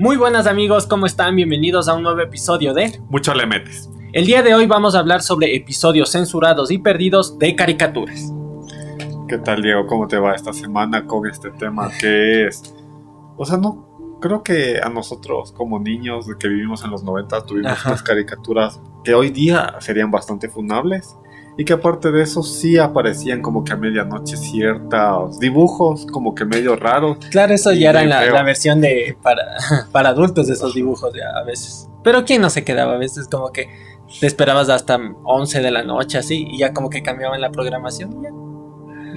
Muy buenas amigos, ¿cómo están? Bienvenidos a un nuevo episodio de Mucho le metes. El día de hoy vamos a hablar sobre episodios censurados y perdidos de caricaturas. ¿Qué tal, Diego? ¿Cómo te va esta semana con este tema que es? O sea, no, creo que a nosotros como niños que vivimos en los 90 tuvimos Ajá. unas caricaturas que hoy día serían bastante funables y que aparte de eso sí aparecían como que a medianoche ciertos dibujos como que medio raros. Claro, eso ya era la, versión de para, para adultos de esos dibujos ya, a veces. Pero ¿quién no se quedaba? A veces como que te esperabas hasta 11 de la noche así y ya como que cambiaban la programación. Ya,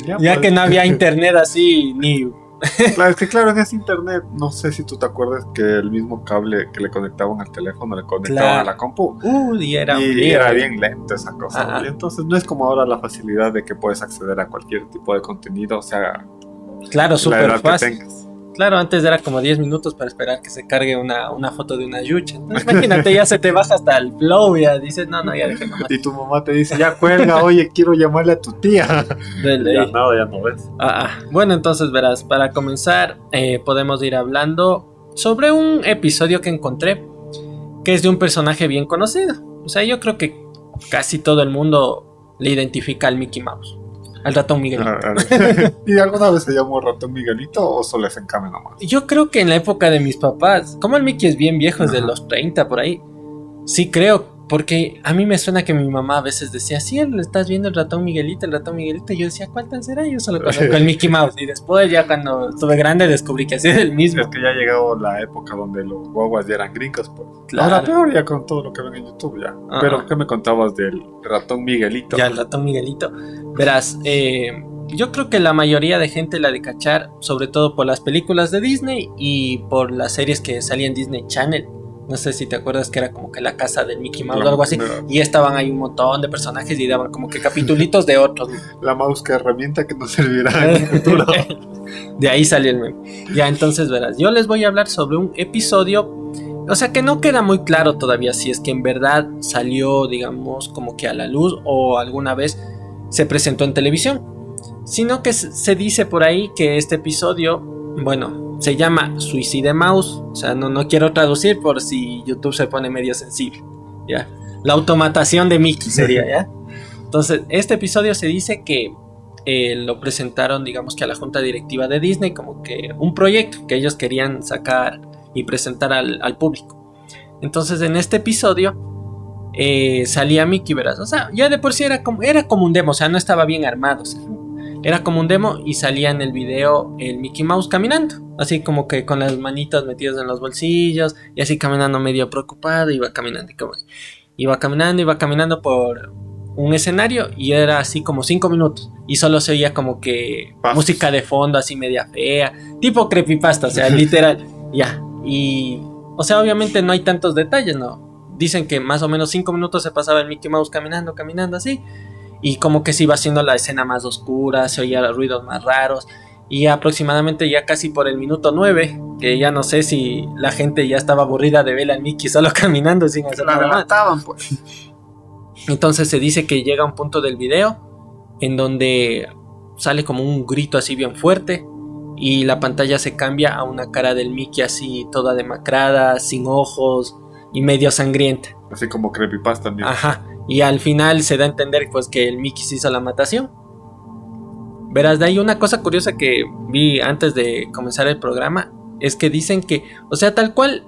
Ya, ya pues, que no había internet así ni... Claro, es que claro, en ese internet, no sé si tú te acuerdas que el mismo cable que le conectaban al teléfono le conectaban Claro. a la compu. Uh, y era y bien lento esa cosa. Y entonces no es como ahora la facilidad de que puedes acceder a cualquier tipo de contenido, o sea, Claro, la súper que fácil. tengas. Claro, antes era como 10 minutos para esperar que se cargue una, una foto de una yucha. Entonces, imagínate, ya se te baja hasta el flow, ya dices, no, no, ya dejé nomás. Y tu mamá te dice, ya cuelga, oye, quiero llamarle a tu tía. De ley. Ya nada, ya no ves. Ah, ah. Bueno, entonces verás, para comenzar eh, podemos ir hablando sobre un episodio que encontré que es de un personaje bien conocido. O sea, yo creo que casi todo el mundo le identifica al Mickey Mouse, al ratón Miguel. Ah, ah. ¿Y alguna vez se llamó ratón Miguelito o solo es en cambio nomás? Yo creo que en la época de mis papás, como el Mickey es bien viejo, es de los 30 por ahí, sí creo, porque a mí me suena que mi mamá a veces decía, sí, le estás viendo el ratón Miguelito, el ratón Miguelito, y yo decía, ¿cuál tan será? Yo solo conozco el Mickey Mouse, y después ya cuando estuve grande descubrí que así es el mismo. Es que ya ha llegado la época donde los guaguas ya eran gringos, pues. Claro. Ahora peor ya con todo lo que ven en YouTube ya. Ajá. Pero, ¿qué me contabas del ratón Miguelito? Ya el ratón Miguelito. Verás, eh, yo creo que la mayoría de gente la de cachar, sobre todo por las películas de Disney y por las series que salían en Disney Channel. No sé si te acuerdas que era como que la casa del Mickey Mouse o algo así. La- Y estaban ahí un montón de personajes y daban como que capitulitos de otros. La mouse que herramienta que nos servirá en el futuro. de ahí salió el meme. Ya, entonces verás, yo les voy a hablar sobre un episodio, o sea que no queda muy claro todavía si es que en verdad salió, digamos, como que a la luz o alguna vez se presentó en televisión, sino que se dice por ahí que este episodio, bueno, se llama Suicide Mouse, o sea, no, no quiero traducir por si YouTube se pone medio sensible, ya. La automatación de Mickey sería, ¿ya? Entonces, este episodio se dice que eh, lo presentaron, digamos que a la junta directiva de Disney, como que un proyecto que ellos querían sacar y presentar al, al público. Entonces, en este episodio eh, salía Mickey, verás. O sea, ya de por sí era como, era como un demo, o sea, no estaba bien armado. o sea, era como un demo y salía en el video el Mickey Mouse caminando, así como que con las manitas metidas en los bolsillos y así caminando medio preocupado, iba caminando y como iba caminando, iba caminando por un escenario y era así como cinco minutos y solo se oía como que música de fondo así media fea, tipo creepypasta, o sea, literal, ya. Y, o sea, obviamente no hay tantos detalles, ¿no? Dicen que más o menos cinco minutos se pasaba el Mickey Mouse caminando, caminando así y como que se iba haciendo la escena más oscura, se oía ruidos más raros. Y aproximadamente ya casi por el minuto 9, que ya no sé si la gente ya estaba aburrida de ver al Mickey solo caminando sin hacer La nada más. pues. Entonces se dice que llega un punto del video en donde sale como un grito así bien fuerte y la pantalla se cambia a una cara del Mickey así toda demacrada, sin ojos y medio sangrienta. Así como creepypasta también. Ajá. Y al final se da a entender pues que el Mickey se hizo la matación. Verás, de ahí una cosa curiosa que vi antes de comenzar el programa es que dicen que, o sea, tal cual,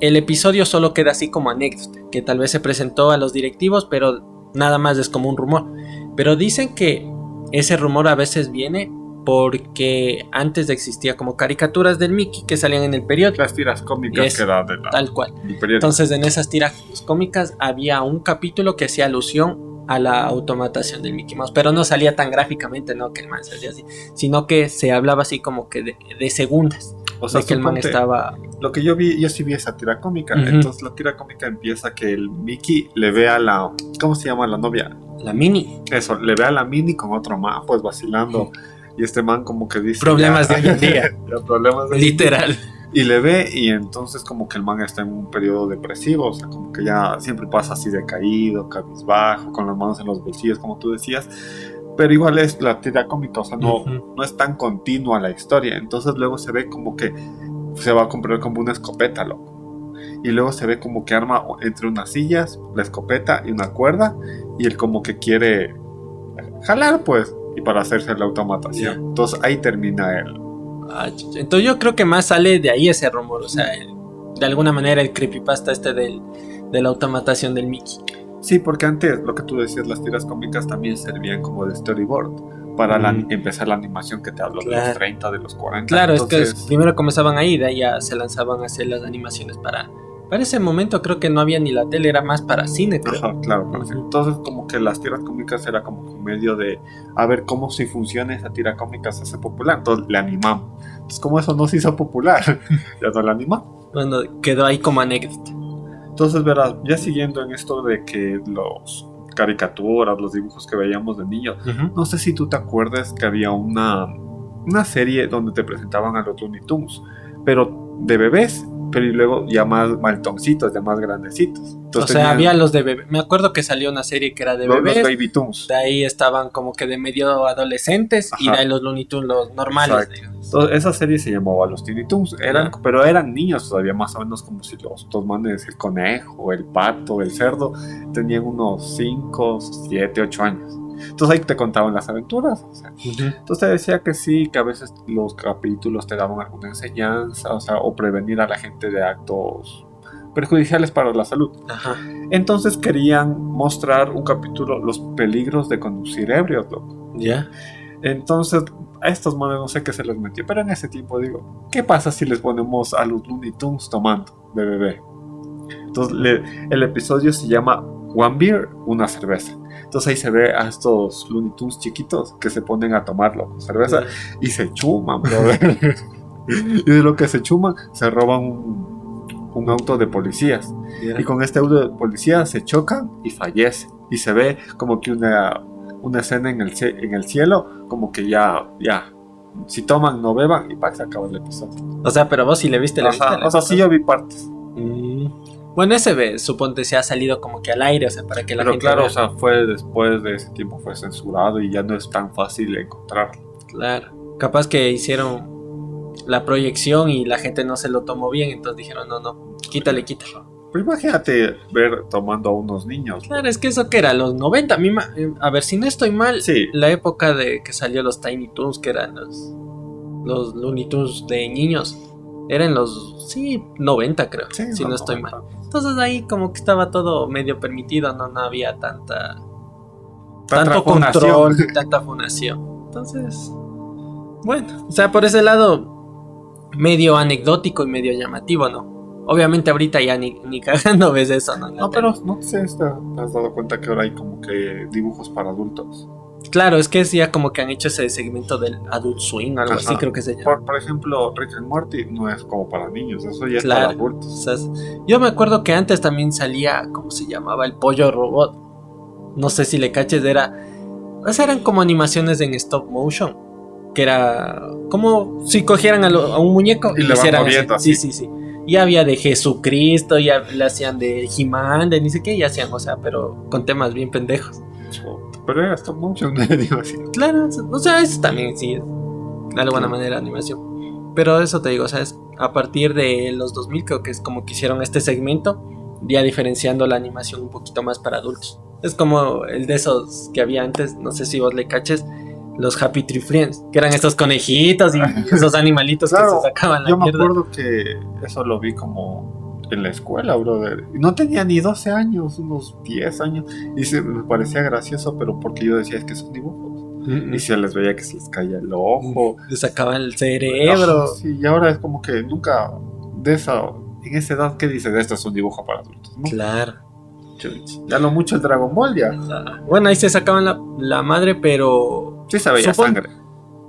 el episodio solo queda así como anécdota, que tal vez se presentó a los directivos, pero nada más es como un rumor. Pero dicen que ese rumor a veces viene porque antes existía como caricaturas del Mickey que salían en el periódico, Las tiras cómicas Es- que era de la, tal cual. Entonces en esas tiras cómicas había un capítulo que hacía alusión a la automatación del Mickey Mouse, pero no salía tan gráficamente, no que el man se hacía así, sino que se hablaba así como que de, de segundas, o sea, de que el man estaba... lo que yo vi, yo sí vi esa tira cómica. Entonces la tira cómica empieza que el Mickey le ve a la, ¿cómo se llama la novia? La mini. Eso, le ve a la Mini con otro man, pues vacilando. Y este man como que dice... Problemas ya- de hoy en día. ya, problemas de Literal. Y le ve y entonces como que el man está en un periodo depresivo, o sea, como que ya siempre pasa así decaído, cabizbajo, con las manos en los bolsillos, como tú decías. Pero igual es la tira cómica, o sea, no, Ujú. no es tan continua la historia. Entonces luego se ve como que se va a comprar como una escopeta, loco. Y luego se ve como que arma entre unas sillas, la escopeta y una cuerda. Y él como que quiere jalar, pues. Para hacerse la automatación. Entonces ahí termina él. Ah, entonces yo creo que más sale de ahí ese rumor, o sea, el- de alguna manera el creepypasta este del, de la automatación del Mickey. Sí, porque antes lo que tú decías, las tiras cómicas también servían como de storyboard. Para la- empezar la animación que te hablo de los 30, de los 40. Claro, es que primero comenzaban ahí, de ahí ya se lanzaban a hacer las animaciones para... Para ese momento creo que no había ni la tele, era más para cine, creo. Ajá, claro, sí. Ujú. Entonces, como que las tiras cómicas era como un medio de a ver cómo si funciona esa tira cómica se hace popular. Entonces, le animamos. Entonces, como eso no se hizo popular, ya no la animamos. Bueno, quedó ahí como anécdota. Entonces, verás, ya siguiendo en esto de que los caricaturas, los dibujos que veíamos de niños, no sé si tú te acuerdas que había una, una serie donde te presentaban a los Looney Tunes, pero de bebés, pero y luego ya más maltoncitos, ya más grandecitos. O Entonces, sea, tenían había los de bebé. Me acuerdo que salió una serie que era de los, los bebés. Baby Tunes. De ahí estaban como que de medio adolescentes y de ahí los Looney Tunes, los normales. Entonces, esa serie se llamaba Los Teeny Toons, eran, pero eran niños todavía, más o menos como si los dos manes, el conejo, el pato, el cerdo, tenían unos 5, 7, 8 años. Entonces ahí te contaban las aventuras. o sea. Entonces te decía que sí, que a veces los capítulos te daban alguna enseñanza, o sea, o prevenir a la gente de actos perjudiciales para la salud. Ajá. Entonces querían mostrar un capítulo, los peligros de conducir ebrios, loco. Ya. Entonces, a estos manes no sé qué se les metió, pero en ese tiempo digo, ¿qué pasa si les ponemos a los Looney Tunes tomando de bebé? Entonces, le- el episodio se llama One Beer, una cerveza. Entonces ahí se ve a estos Looney Tunes chiquitos que se ponen a tomarlo con cerveza y se chuman, brother. y de lo que se chuman, se roban un, un auto de policías. Y con este auto de policía se chocan y fallecen. Y se ve como que una, una escena en el, en el cielo, como que ya, ya, si toman no beban y para se acaba el episodio. O sea, pero vos sí le viste, le viste. Ajá, le o sea, viste. sí yo vi partes. Mm. Bueno, ese ve, suponte se ha salido como que al aire, o sea, para que la Pero gente claro, vea. o sea, fue después de ese tiempo fue censurado y ya no es tan fácil encontrarlo. Claro. Capaz que hicieron la proyección y la gente no se lo tomó bien, entonces dijeron, no, no, quítale, quítale. Pero imagínate ver tomando a unos niños. Claro, es que eso que era, los 90, a, mí ma- eh, a ver si no estoy mal, Sí. la época de que salió los Tiny Toons, que eran los, los Looney Tunes de niños, eran los, sí, 90 creo, Sí, si no, estoy mal. Entonces ahí como que estaba todo medio permitido, no, no había tanta, Tanta tanto fundación. control, tanta fundación. Entonces, bueno, o sea, por ese lado, medio anecdótico y medio llamativo, ¿no? Obviamente ahorita ya ni, ni cagando ves eso, ¿no? No, pero no sé, ¿te te has dado cuenta que ahora hay como que dibujos para adultos? Claro, es que es ya como que han hecho ese segmento del Adult Swing, algo Ajá. así creo que se llama. Por, por ejemplo, Rick and Morty no es como para niños, eso ya es Claro. para adultos. O sea, es- yo me acuerdo que antes también salía, ¿cómo se llamaba? El pollo robot. No sé si le caches, era. O sea, eran como animaciones en stop motion. Que era como si cogieran a, lo- a un muñeco Y y, le hicieran moviendo así. así. Sí, sí, sí. Y había de Jesucristo, ya le hacían de He-Man, de ni sé qué, y hacían, o sea, pero con temas bien pendejos. Pero era stop motion, digo así. Claro, o sea, eso también sí es de alguna manera animación. Pero eso te digo, o sea, es a partir de los 2000 creo que es como que hicieron este segmento, ya diferenciando la animación un poquito más para adultos. Es como el de esos que había antes, no sé si vos le caches, los Happy Tree Friends, que eran estos conejitos y esos animalitos Claro, que se sacaban la Yo me mierda. acuerdo que eso lo vi como en la escuela, brother. No tenía ni 12 años, unos 10 años. Y se me parecía gracioso, pero porque yo decía es que son dibujos. Mm, Y se les veía que se les caía el ojo. Le sacaban el cerebro. Sí, y ahora es como que nunca de esa, en esa edad, ¿qué dices? Esto es un dibujo para adultos, ¿no? Claro. Ya lo mucho el Dragon Ball ya. Bueno, ahí se sacaban la, la madre, pero Sí se veía sangre.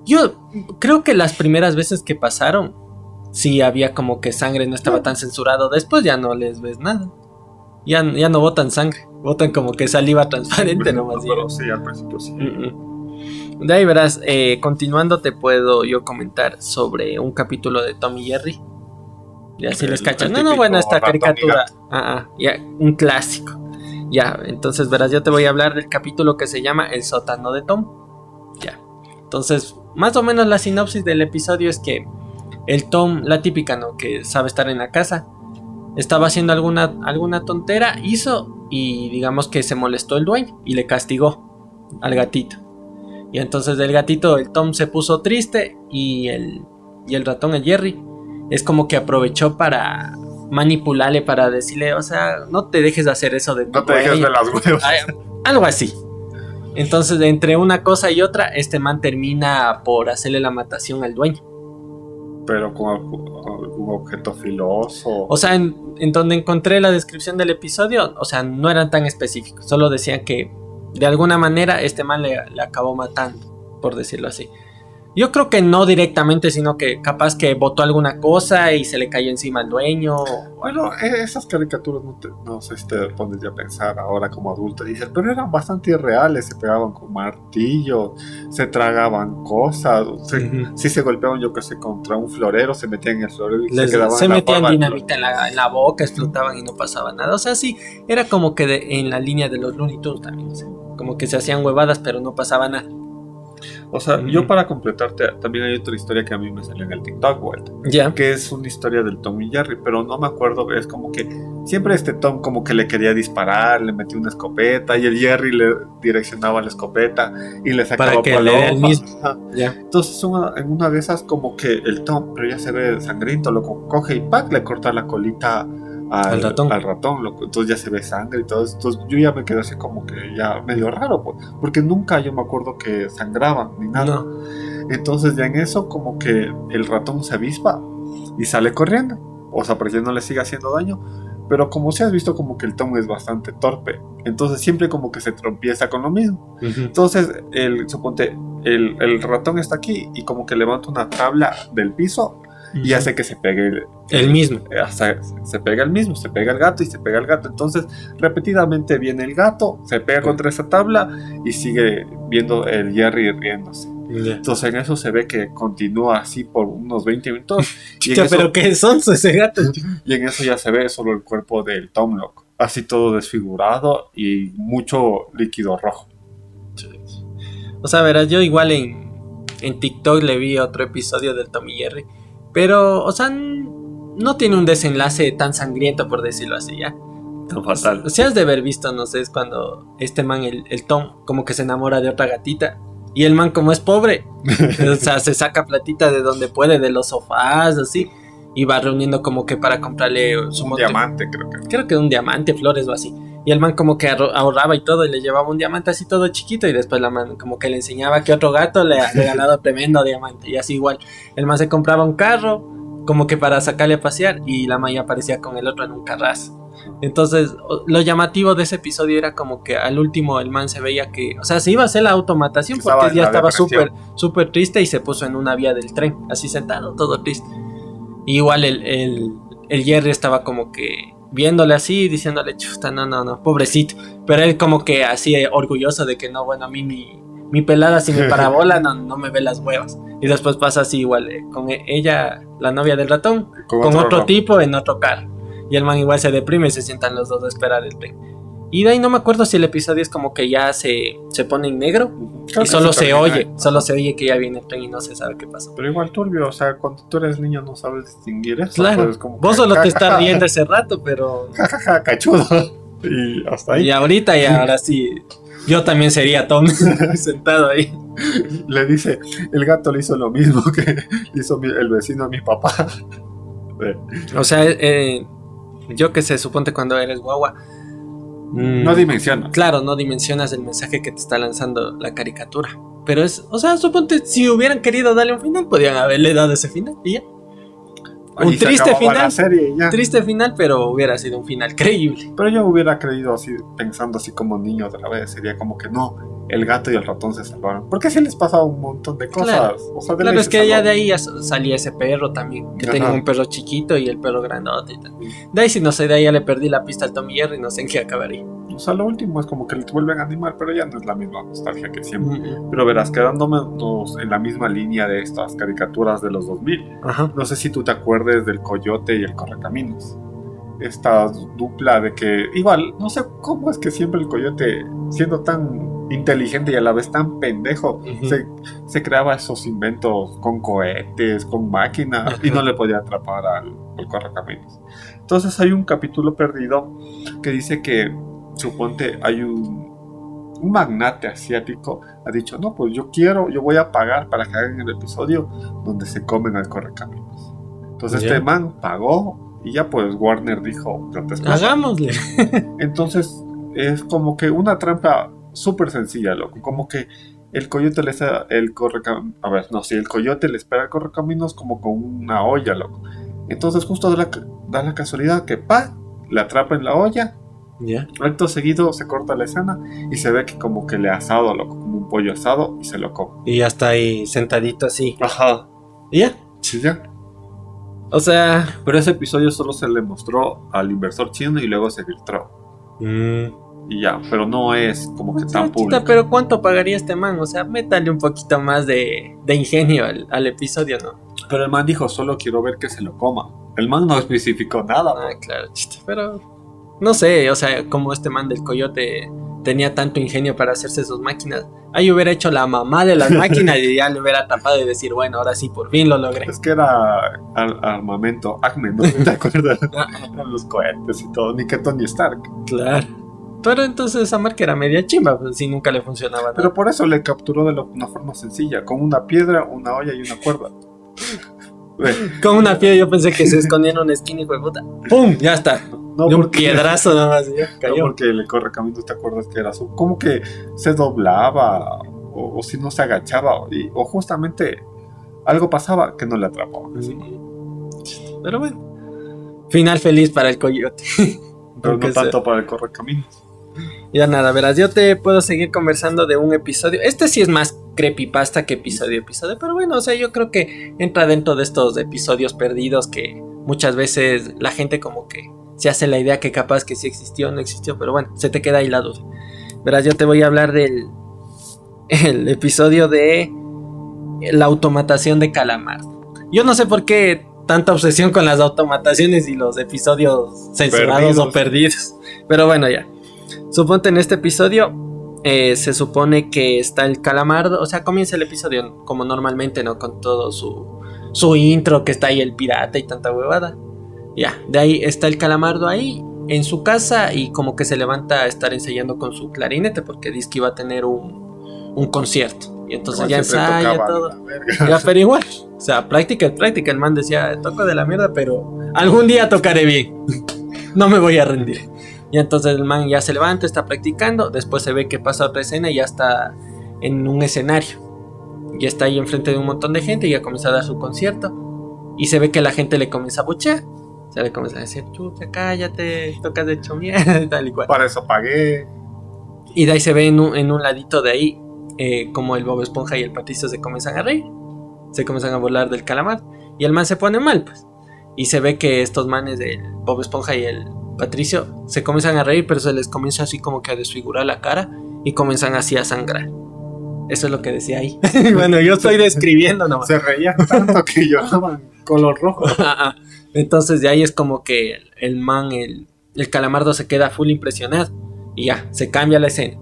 Yo creo que las primeras veces que pasaron, sí había como que sangre no estaba tan censurado. Después ya no les ves nada. Ya, ya no botan sangre, botan como que saliva transparente nomás. pero sí, al principio sí. De ahí verás, eh, continuando te puedo yo comentar sobre un capítulo de Tommy Jerry. Ya si les cachas. No, no, bueno, esta caricatura. Ah, ah, ya, un clásico. Ya, entonces verás, yo te voy a hablar del capítulo que se llama El sótano de Tom. Ya. Entonces, más o menos la sinopsis del episodio es que el Tom, la típica, ¿no? Que sabe estar en la casa, estaba haciendo alguna, alguna tontera, hizo y digamos que se molestó el dueño y le castigó al gatito. Y entonces el gatito, el Tom se puso triste y el, y el ratón, el Jerry, es como que aprovechó para manipularle, para decirle, o sea, no te dejes de hacer eso de No te dejes de las huevas. Algo así. Entonces, entre una cosa y otra, este man termina por hacerle la matación al dueño. Pero con algún objeto filoso. O sea, en, en, donde encontré la descripción del episodio, o sea, no eran tan específicos. Solo decían que de alguna manera este man le, le acabó matando, por decirlo así. Yo creo que no directamente, sino que capaz que votó alguna cosa y se le cayó encima al dueño. Bueno, e-, esas caricaturas no, te, no sé si te pones ya a pensar ahora como adulto. Dices, pero eran bastante irreales. Se pegaban con martillo, se tragaban cosas. Se, uh -huh. Si se golpeaban, yo que sé, contra un florero, se metían en el florero y Les, se quedaban Se en la metían dinamita en la, en la boca, explotaban y no pasaba nada. O sea, sí, era como que de- en la línea de los Looney Tunes también. como que se hacían huevadas, pero no pasaba nada. O sea, yo para completarte, también hay otra historia que a mí me salió en el TikTok, güey. Ya. que es una historia del Tom y Jerry, pero no me acuerdo, es como que siempre este Tom como que le quería disparar, le metió una escopeta y el Jerry le direccionaba la escopeta y le sacaba Para que le dé el palomas. mismo. Ajá. Ya. Entonces una- en una de esas como que el Tom, pero ya se ve sangriento, lo co- coge y ¡pac! le corta la colita al, Al ratón. al ratón, lo- entonces ya se ve sangre y todo eso. Entonces yo ya me quedé así como que ya medio raro, pues, porque nunca yo me acuerdo que sangraban ni nada. No. Entonces ya en eso como que el ratón se avispa y sale corriendo. O sea, para que no le siga haciendo daño. Pero como si has visto como que el Tom es bastante torpe. Entonces siempre como que se tropieza con lo mismo. Ujú. Entonces, el, suponte, el, el ratón está aquí y como que levanta una tabla del piso y hace que se pegue el, El mismo. hasta se pega el mismo, se pega el gato y se pega el gato. Entonces, repetidamente viene el gato, se pega contra esa tabla y sigue viendo el Jerry riéndose. Ya. Entonces, en eso se ve que continúa así por unos 20 minutos y en, Chucha, eso, pero qué sonso ese gato. y en eso ya se ve solo el cuerpo del Tom Lock, así todo desfigurado y mucho líquido rojo. O sea, verás, yo igual en, en TikTok le vi otro episodio del Tom y Jerry. Pero, o sea, no tiene un desenlace tan sangriento, por decirlo así, ¿ya? Tan fatal. Si has de haber visto, no sé, es cuando este man, el, el Tom, como que se enamora de otra gatita. Y el man, como es pobre, o sea, se saca platita de donde puede, de los sofás, así. Y va reuniendo como que para comprarle su Un diamante, creo que. creo que un diamante, flores o así. Y el man como que ahorraba y todo, y le llevaba un diamante así todo chiquito, y después la man como que le enseñaba que otro gato le ha regalado tremendo diamante. Y así igual, el man se compraba un carro, como que para sacarle a pasear, y la man ya aparecía con el otro en un carrazo. Entonces, lo llamativo de ese episodio era como que al último el man se veía que, o sea, se iba a hacer la automatación porque ya estaba súper, súper triste y se puso en una vía del tren, así sentado, todo triste. Y igual el, el, el Jerry estaba como que viéndole así, diciéndole, chuta, no, no, no, pobrecito. Pero él como que así eh, orgulloso de que no, bueno, a mí mi, mi pelada sin mi parabola no, no me ve las huevas. Y después pasa así igual, eh, con e- ella, la novia del ratón, con otro, rojo. tipo en otro carro. Y el man igual se deprime y se sientan los dos a esperar el tren. Y de ahí no me acuerdo si el episodio es como que ya se, se pone en negro Creo y solo se oye, ahí. solo se oye que ya viene el tren y no se sabe qué pasó. Pero igual turbio, o sea, cuando tú eres niño no sabes distinguir eso. Claro, como vos que, solo ja, te ja, estás ja, riendo ese rato, pero ja, ja, ja, cachudo. Y hasta ahí Y ahorita y ahora sí, yo también sería Tom sentado ahí. le dice, el gato le hizo lo mismo que hizo mi- el vecino a mi papá. O sea, eh, yo que sé, suponte cuando eres guagua. Mm, No dimensiona. Claro, no dimensionas el mensaje que te está lanzando la caricatura. Pero es, o sea, suponte si hubieran querido darle un final, podían haberle dado ese final y ya. Un triste final. serie. Triste final, pero hubiera sido un final creíble. Pero yo hubiera creído así, pensando así como niño otra vez, sería como que no, el gato y el ratón se salvaron. Porque sí les pasaba un montón de cosas. Claro. O sea, de Claro, es que ya de ahí ya salía ese perro también, que Ajá. tenía un perro chiquito y el perro grandote y tal. De ahí si no sé, de ahí ya le perdí la pista al Tommy Jerry, no sé en qué acabaría. O sea, lo último es como que le vuelven a animar, pero ya no es la misma nostalgia que siempre. Mm, Pero verás, quedándonos en la misma línea de estas caricaturas de los 2000, Ajá. no sé si tú te acuerdes del Coyote y el Correcaminos. Esta dupla de que, igual, no sé cómo es que siempre el Coyote, siendo tan inteligente y a la vez tan pendejo, Ujú. se, se creaba esos inventos con cohetes, con máquinas, y no le podía atrapar al, al correcaminos. Entonces hay un capítulo perdido que dice que, suponte, hay un, un magnate asiático, ha dicho, no, pues yo quiero, yo voy a pagar para que hagan el episodio donde se comen al correcaminos. Entonces este man pagó y ya pues Warner dijo. Hagámosle. Entonces es como que una trampa súper sencilla, loco. Como que el coyote le está, el correcam- a ver, no, si el coyote le espera el correcaminos como con una olla, loco. Entonces justo da la, da la casualidad que pa, le atrapa en la olla, Ya. acto seguido se corta la escena y se ve que como que le ha asado, loco, como un pollo asado y se lo come. Y ya está ahí sentadito así. Ajá. Y ya. Sí, ya. O sea. Pero ese episodio solo se le mostró al inversor chino y luego se filtró. mm, Y ya, pero no es como que o sea, tan chita, público. pero ¿cuánto pagaría este man? O sea, métale un poquito más de, de ingenio al, al episodio, ¿no? Pero el man dijo, solo quiero ver que se lo coma. El man no especificó nada. Ah, claro, chiste. Pero no sé, o sea, como este man del coyote tenía tanto ingenio para hacerse sus máquinas. Ahí hubiera hecho la mamá de las máquinas y ya le hubiera tapado y decir, bueno, ahora sí, por fin lo logré. Es que era ar- armamento Acme, ¿no te acuerdas? Eran los cohetes y todo, ni que Tony Stark. Claro. Pero entonces esa marca era media chimba, pues si nunca le funcionaba nada. Pero por eso le capturó de lo- una forma sencilla, con una piedra, una olla y una cuerda. Con una piedra yo pensé que se escondía en una esquina y fue puta. ¡Pum! Ya está. No de un porque, piedrazo nada más. ya no porque le corre camino, ¿te acuerdas que era su? Como que se doblaba, o, o si no se agachaba, y- o justamente algo pasaba que no le atrapaba. así. Pero bueno. Final feliz para el coyote. Pero no tanto para el correcaminos. Ya nada, verás, yo te puedo seguir conversando de un episodio. Este sí es más creepypasta que episodio episodio, pero bueno, o sea, yo creo que entra dentro de estos episodios perdidos que muchas veces la gente como que se hace la idea que capaz que sí existió o no existió, pero bueno, se te queda ahí la duda. Verás, yo te voy a hablar del el episodio de la automatación de Calamar. Yo no sé por qué tanta obsesión con las automataciones y los episodios censurados o perdidos. Pero bueno, ya. Suponte en este episodio eh, se supone que está el calamardo, o sea, comienza el episodio como normalmente, ¿no? Con todo su, su intro, que está ahí el pirata y tanta huevada. Ya, de ahí está el calamardo ahí en su casa y como que se levanta a estar ensayando con su clarinete porque dice que iba a tener un, un concierto. Y entonces ya Siempre ensaya todo. Ya, pero igual. O sea, práctica práctica. El man decía, toco de la mierda, pero algún día tocaré bien. no me voy a rendir. Y entonces el man ya se levanta, está practicando. Después se ve que pasa otra escena y ya está en un escenario. Ya está ahí enfrente de un montón de gente y ya comienza a dar su concierto. Y se ve que la gente le comienza a buchear. Se le comienza a decir, chucha, cállate, tocas de hecho mierda, tal y cual. Para eso pagué. Y de ahí se ve en un, en un ladito de ahí eh, como el Bob Esponja y el Patricio se comienzan a reír. Se comienzan a volar del calamar. Y el man se pone mal, pues. Y se ve que estos manes del Bob Esponja y el Patricio se comienzan a reír, pero se les comienza así como que a desfigurar la cara y comienzan así a sangrar. Eso es lo que decía ahí. bueno, yo estoy describiendo nomás. Se reían tanto que lloraban color rojo. Entonces de ahí es como que el, el man, el, el calamardo se queda full impresionado. Y ya, se cambia la escena.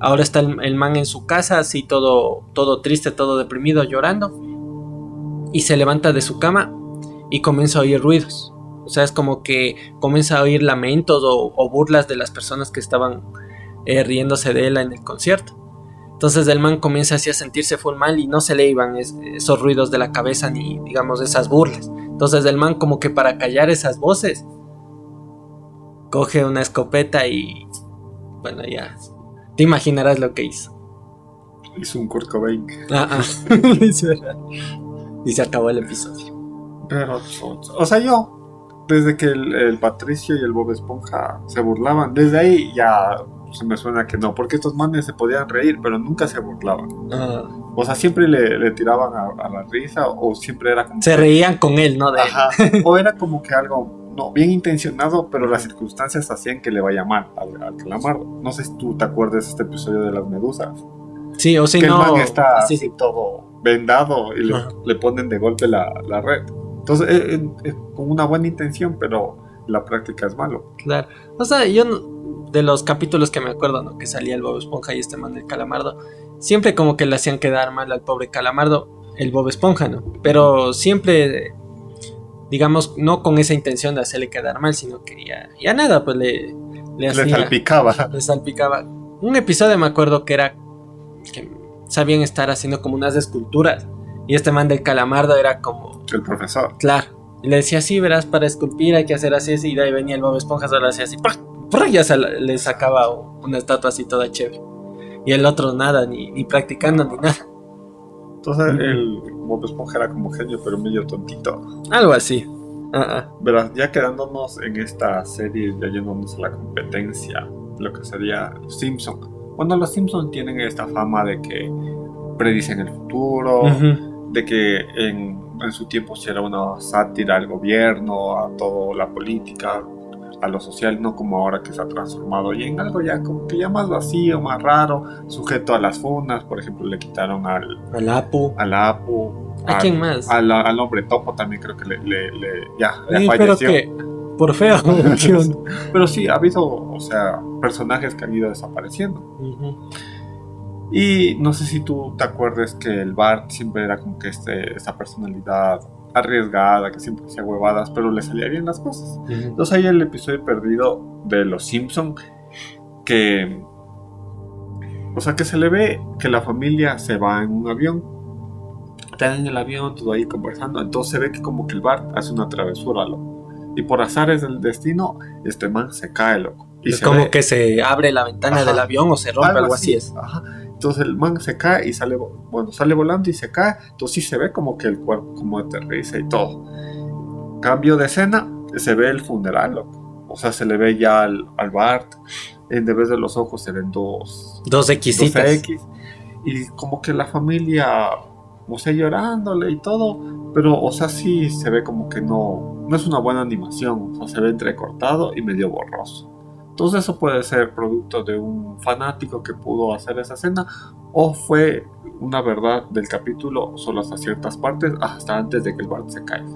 Ahora está el, el man en su casa, así todo, todo triste, todo deprimido, llorando. Y se levanta de su cama y comienza a oír ruidos. O sea, es como que comienza a oír lamentos o, o burlas de las personas que estaban eh, riéndose de él en el concierto. Entonces el man comienza así a sentirse full mal y no se le iban es- esos ruidos de la cabeza ni digamos esas burlas. Entonces el man como que para callar esas voces coge una escopeta y bueno ya te imaginarás lo que hizo. Hizo un Kurt Cobain. Ah, ah. Y se acabó el episodio. Pero, o sea, yo, desde que el, el Patricio y el Bob Esponja se burlaban, desde ahí ya se me suena que no, porque estos manes se podían reír, pero nunca se burlaban. Ah, O sea, siempre le, le tiraban a, a la risa, o siempre era como. se que- reían con él, ¿no? De él. Ajá. O era como que algo, no, bien intencionado, pero las circunstancias hacían que le vaya mal al, al calamardo. No sé si tú te acuerdas de este episodio de las medusas. Sí, o si que no. el man está sí, así sí. todo vendado y le, le ponen de golpe la, la red. Entonces, es, es- es con una buena intención, pero la práctica es malo. Claro. O sea, yo no- de los capítulos que me acuerdo, ¿no? Que salía el Bob Esponja y este man del Calamardo. Siempre como que le hacían quedar mal al pobre Calamardo, el Bob Esponja, ¿no? Pero siempre, digamos, no con esa intención de hacerle quedar mal, sino que ya, ya nada, pues le, le hacía. Le salpicaba. Le salpicaba. Un episodio me acuerdo que era que sabían estar haciendo como unas esculturas. Y este man del calamardo era como. El profesor. Claro. Y le decía así, verás, para esculpir hay que hacer así, así. Y de ahí venía el Bob Esponja, solo hacía así. ¡prr! ¡Prr! Ya se le sacaba una estatua así toda chévere. Y el otro nada, ni, ni practicando ni nada. Entonces el Bob Esponja era como genio, pero medio tontito. Algo así. Ah, ah. Verás, ya quedándonos en esta serie, ya yéndonos a la competencia, lo que sería los Simpson. Bueno, los Simpson tienen esta fama de que predicen el futuro, Ujú. de que en, en su tiempo sí era una sátira al gobierno, a toda la política, a lo social, no como ahora que se ha transformado y en algo ya como que ya más vacío, más raro, sujeto a las funas, por ejemplo, le quitaron al, Al Apu. al Apu, ¿A al- quién más? al, al hombre topo también creo que le, le- le- ya, Ay, pero falleció. que. Por feo. Pero sí, ha habido, o sea, personajes que han ido desapareciendo. Y no sé si tú te acuerdas que el Bart siempre era como que este, esta personalidad arriesgada, que siempre hacía huevadas, pero le salía bien las cosas. Ujú. Entonces hay el episodio perdido de Los Simpson que... O sea, que se le ve que la familia se va en un avión. Están en el avión, todo ahí conversando. Entonces se ve que como que el Bart hace una travesura, loco. Y por azares del destino, este man se cae, loco. Y Es como ve- que se abre la ventana Ajá. del avión o se rompe, algo, así es. Ajá. Entonces el man se cae y sale, bueno, sale volando y se cae. Entonces sí se ve como que el cuerpo como aterriza y todo. Cambio de escena, se ve el funeral, loco. O sea, se le ve ya al, al Bart. En vez de los ojos se ven dos, Dos. X. Y como que la familia, o sea, llorándole y todo. Pero, o sea, sí se ve como que no, no es una buena animación. O sea, se ve entrecortado y medio borroso. Entonces eso puede ser producto de un fanático que pudo hacer esa escena o fue una verdad del capítulo solo hasta ciertas partes, hasta antes de que el Bart se caiga.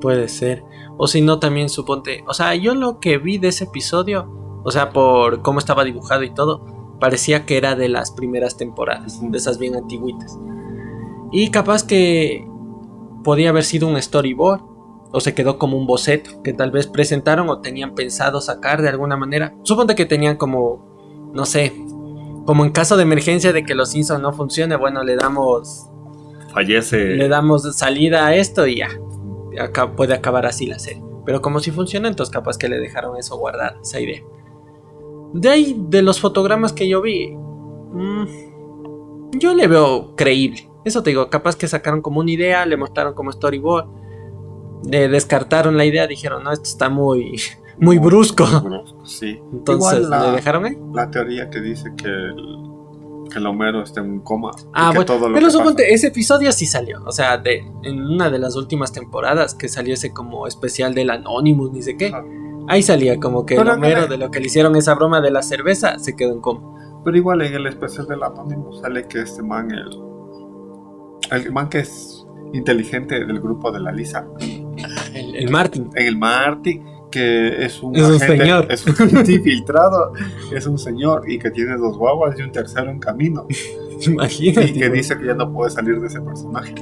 Puede ser. O si no, también suponte. O sea, yo lo que vi de ese episodio, o sea, por cómo estaba dibujado y todo, parecía que era de las primeras temporadas, de esas bien antiguitas. Y capaz que podía haber sido un storyboard, o se quedó como un boceto, que tal vez presentaron o tenían pensado sacar de alguna manera. Suponte que tenían como, no sé, como en caso de emergencia de que los Simpsons no funcione, bueno, le damos Fallece. le damos salida a esto y ya. Acá puede acabar así la serie. Pero como si funciona, entonces capaz que le dejaron eso guardado, esa idea. De ahí, de los fotogramas que yo vi, mm, yo le veo creíble. Eso te digo, capaz que sacaron como una idea, le mostraron como storyboard, le descartaron la idea, dijeron, no, esto está muy, muy brusco. brusco, Sí. Entonces Igual la- le dejaron ahí. La teoría que dice que el, que el Homero está en un coma. y Ah, que bueno, todo lo pero que suponte, pasa- ese episodio sí salió. O sea, de, en una de las últimas temporadas que salió ese como especial del Anonymous, ni sé qué. Ahí salía como que el Pero en Homero el- de lo que le hicieron esa broma de la cerveza se quedó en coma. Pero igual en el especial del Anónimo sale que este man, el, el man que es inteligente del grupo de la Lisa, El, el Martin. el Marty, que es un, Es un señor. es un infiltrado, es un señor y que tiene dos guaguas y un tercero en camino. Imagínate. Y que dice que ya no puede salir de ese personaje.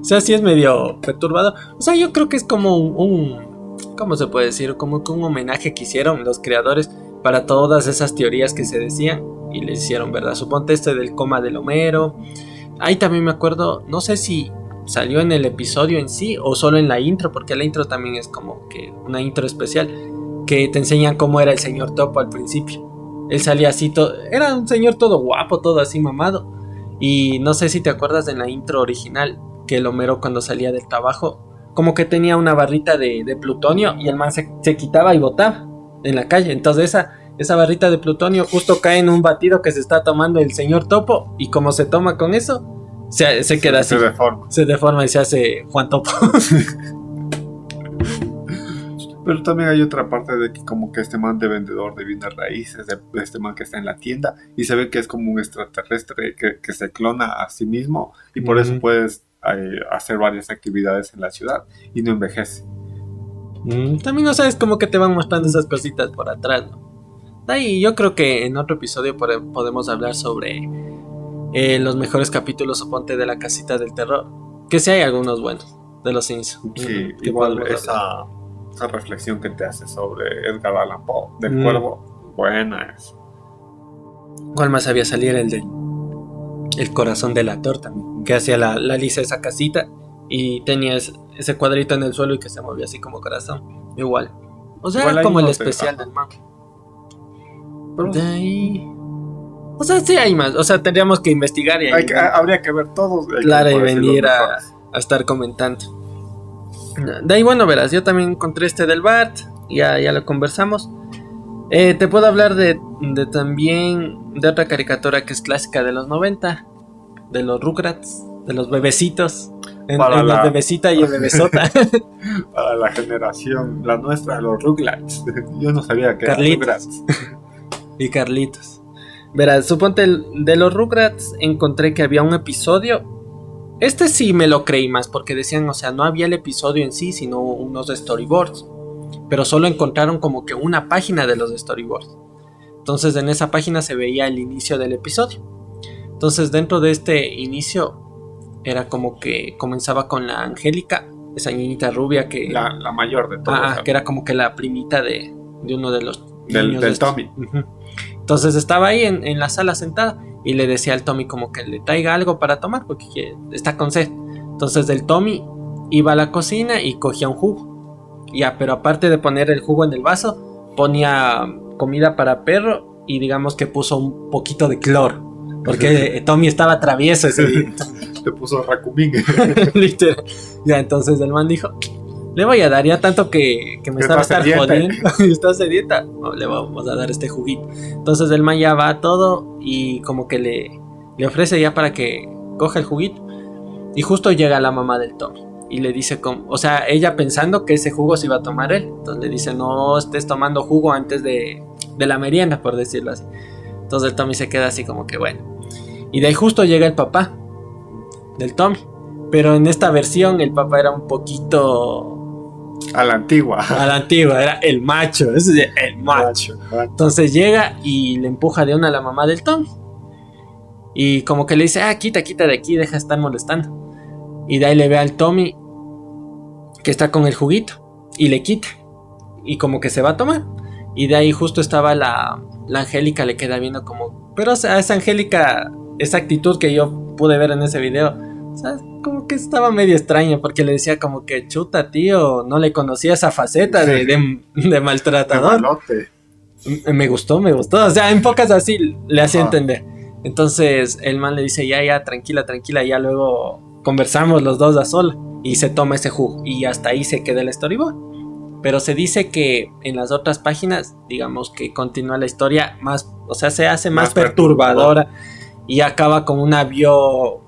O sea, sí es medio perturbado. O sea, yo creo que es como un, un- ¿cómo se puede decir? Como que un homenaje que hicieron los creadores para todas esas teorías que se decían y le hicieron, ¿verdad? Suponte este del coma del Homero. Ahí también me acuerdo, no sé si salió en el episodio en sí o solo en la intro, porque la intro también es como que una intro especial que te enseñan cómo era el señor Topo al principio. Él salía así todo, era un señor todo guapo, todo así mamado. Y no sé si te acuerdas en la intro original que el Homero cuando salía del trabajo, como que tenía una barrita de, de plutonio y el man se, se quitaba y botaba en la calle. Entonces esa, esa barrita de plutonio justo cae en un batido que se está tomando el señor Topo y como se toma con eso, se, se queda así. Se deforma. Se deforma y se hace Juan Topo. Pero también hay otra parte de que como que este man de vendedor de bienes raíces, de, este man que está en la tienda y se ve que es como un extraterrestre que, que se clona a sí mismo y por eso puedes eh, hacer varias actividades en la ciudad y no envejece. Mm, También no sabes como que te van mostrando esas cositas por atrás, ¿no? De ahí yo creo que en otro episodio pode- podemos hablar sobre eh, los mejores capítulos, suponte, de la casita del terror. Que sí hay algunos buenos de los Simpsons. Sí, que igual esa, esa reflexión que te hace sobre Edgar Allan Poe, del Mm. cuervo, buena es. ¿Cuál más había salir? El del el corazón de la torta, que hacía la, la Lisa esa casita y tenía ese, cuadrito en el suelo y que se movía así como corazón. Igual. O sea, Igual era como el especial del man. Pero De ahí. O sea, sí hay más. O sea, tendríamos que investigar y hay que- habría que ver todos. Claro, y venir a, a estar comentando. De ahí, bueno, verás, yo también encontré este del Bart, ya, ya lo conversamos. Eh, te puedo hablar de, de también de otra caricatura que es clásica de los 90, de los Rugrats, de los bebecitos. En, Para en la- la bebecita y en bebesota. Para la generación, la nuestra, los Rugrats. Yo no sabía que Carlitos. Rugrats. y Carlitos. Verás, suponte el- de los Rugrats encontré que había un episodio. Este sí me lo creí más porque decían, o sea, no había el episodio en sí, sino unos storyboards. Pero solo encontraron como que una página de los storyboards. Entonces en esa página se veía el inicio del episodio. Entonces dentro de este inicio era como que comenzaba con la Angélica, esa niñita rubia que... La, la mayor de todos. Ah, que era como que la primita de, de uno de los Del- niños del estos. Tommy. Ujú. Entonces estaba ahí en, en la sala sentada y le decía al Tommy como que le traiga algo para tomar porque está con sed. Entonces el Tommy iba a la cocina y cogía un jugo. Ya, pero aparte de poner el jugo en el vaso, ponía comida para perro y digamos que puso un poquito de cloro. Porque Tommy estaba travieso ese día. Te puso Rakumin. Literal. Ya, entonces el man dijo, le voy a dar ya tanto que, que me está estar sedienta. jodiendo. está sedienta. No, le vamos a dar este juguito. Entonces el man ya va a todo y como que le, le ofrece ya para que coja el juguito. Y justo llega la mamá del Tommy. Y le dice, como, o sea, ella pensando que ese jugo se iba a tomar él. Entonces le dice, no estés tomando jugo antes de, de la merienda, por decirlo así. Entonces el Tommy se queda así como que bueno. Y de ahí justo llega el papá del Tommy. Pero en esta versión el papá era un poquito A la antigua. a la antigua, era el macho, ese es el macho. Entonces llega y le empuja de una a la mamá del Tommy. Y como que le dice, ah, quita, quita de aquí, deja de estar molestando. Y de ahí le ve al Tommy que está con el juguito y le quita. Y como que se va a tomar. Y de ahí justo estaba la, la Angélica, le queda viendo como... Pero o sea, esa Angélica, esa actitud que yo pude ver en ese video, sea, como que estaba medio extraña porque le decía como que chuta, tío, no le conocía esa faceta de, de, de De maltratador. Me gustó, me gustó. O sea, en pocas así le hacía entender. Entonces el man le dice, ya, ya, tranquila, tranquila, ya luego conversamos los dos a sola. Y se toma ese jugo. Y hasta ahí se queda el storyboard. Pero se dice que en las otras páginas, digamos que continúa la historia más, o sea, se hace más, Más perturbadora. Y acaba con un avión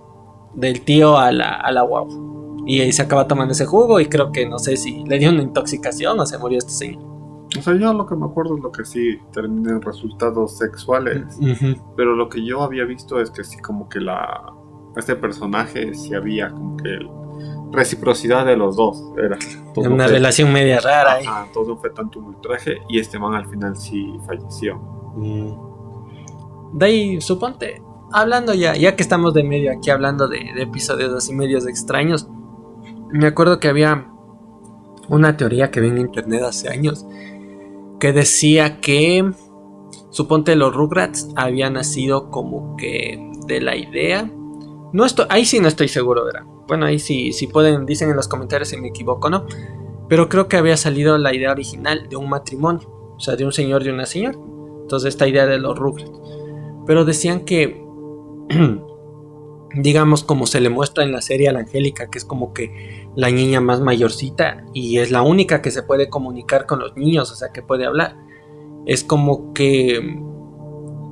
del tío a la, a la guagua. Y ahí se acaba tomando ese jugo y creo que no sé si le dio una intoxicación o se murió este señor. O sea, yo lo que me acuerdo es lo que sí termina en resultados sexuales. Ujú. Pero lo que yo había visto es que sí, como que la. Este personaje sí había como que reciprocidad de los dos. Era una fue- relación media rara ahí. Ajá, todo fue tanto un ultraje y este man al final sí falleció. De ahí, suponte, hablando ya, ya que estamos de medio aquí hablando de, episodios así medios extraños, me acuerdo que había una teoría que vi en internet hace años que decía que, suponte, los Rugrats habían nacido como que de la idea. No estoy, ahí sí no estoy seguro, ¿verdad? Bueno, ahí sí, si pueden, dicen en los comentarios si me equivoco no. Pero creo que había salido la idea original de un matrimonio, o sea, de un señor y una señora. Entonces, esta idea de los Rugrats. Pero decían que, digamos, como se le muestra en la serie a la Angélica, que es como que la niña más mayorcita y es la única que se puede comunicar con los niños, o sea, que puede hablar. Es como que,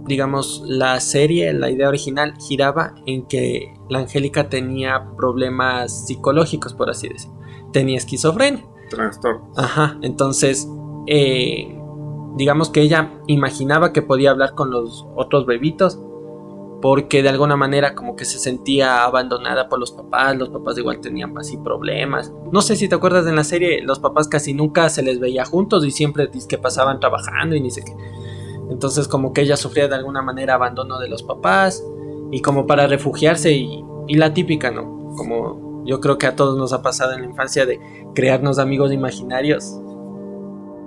digamos, la serie, la idea original giraba en que la Angélica tenía problemas psicológicos, por así decir. Tenía esquizofrenia. Trastorno. Ajá, entonces, eh, digamos que ella imaginaba que podía hablar con los otros bebitos porque de alguna manera como que se sentía abandonada por los papás, los papás igual tenían así problemas. No sé si te acuerdas en la serie, los papás casi nunca se les veía juntos y siempre que pasaban trabajando y ni sé qué. Entonces como que ella sufría de alguna manera abandono de los papás y como para refugiarse y, y la típica, ¿no? Como yo creo que a todos nos ha pasado en la infancia de crearnos amigos imaginarios.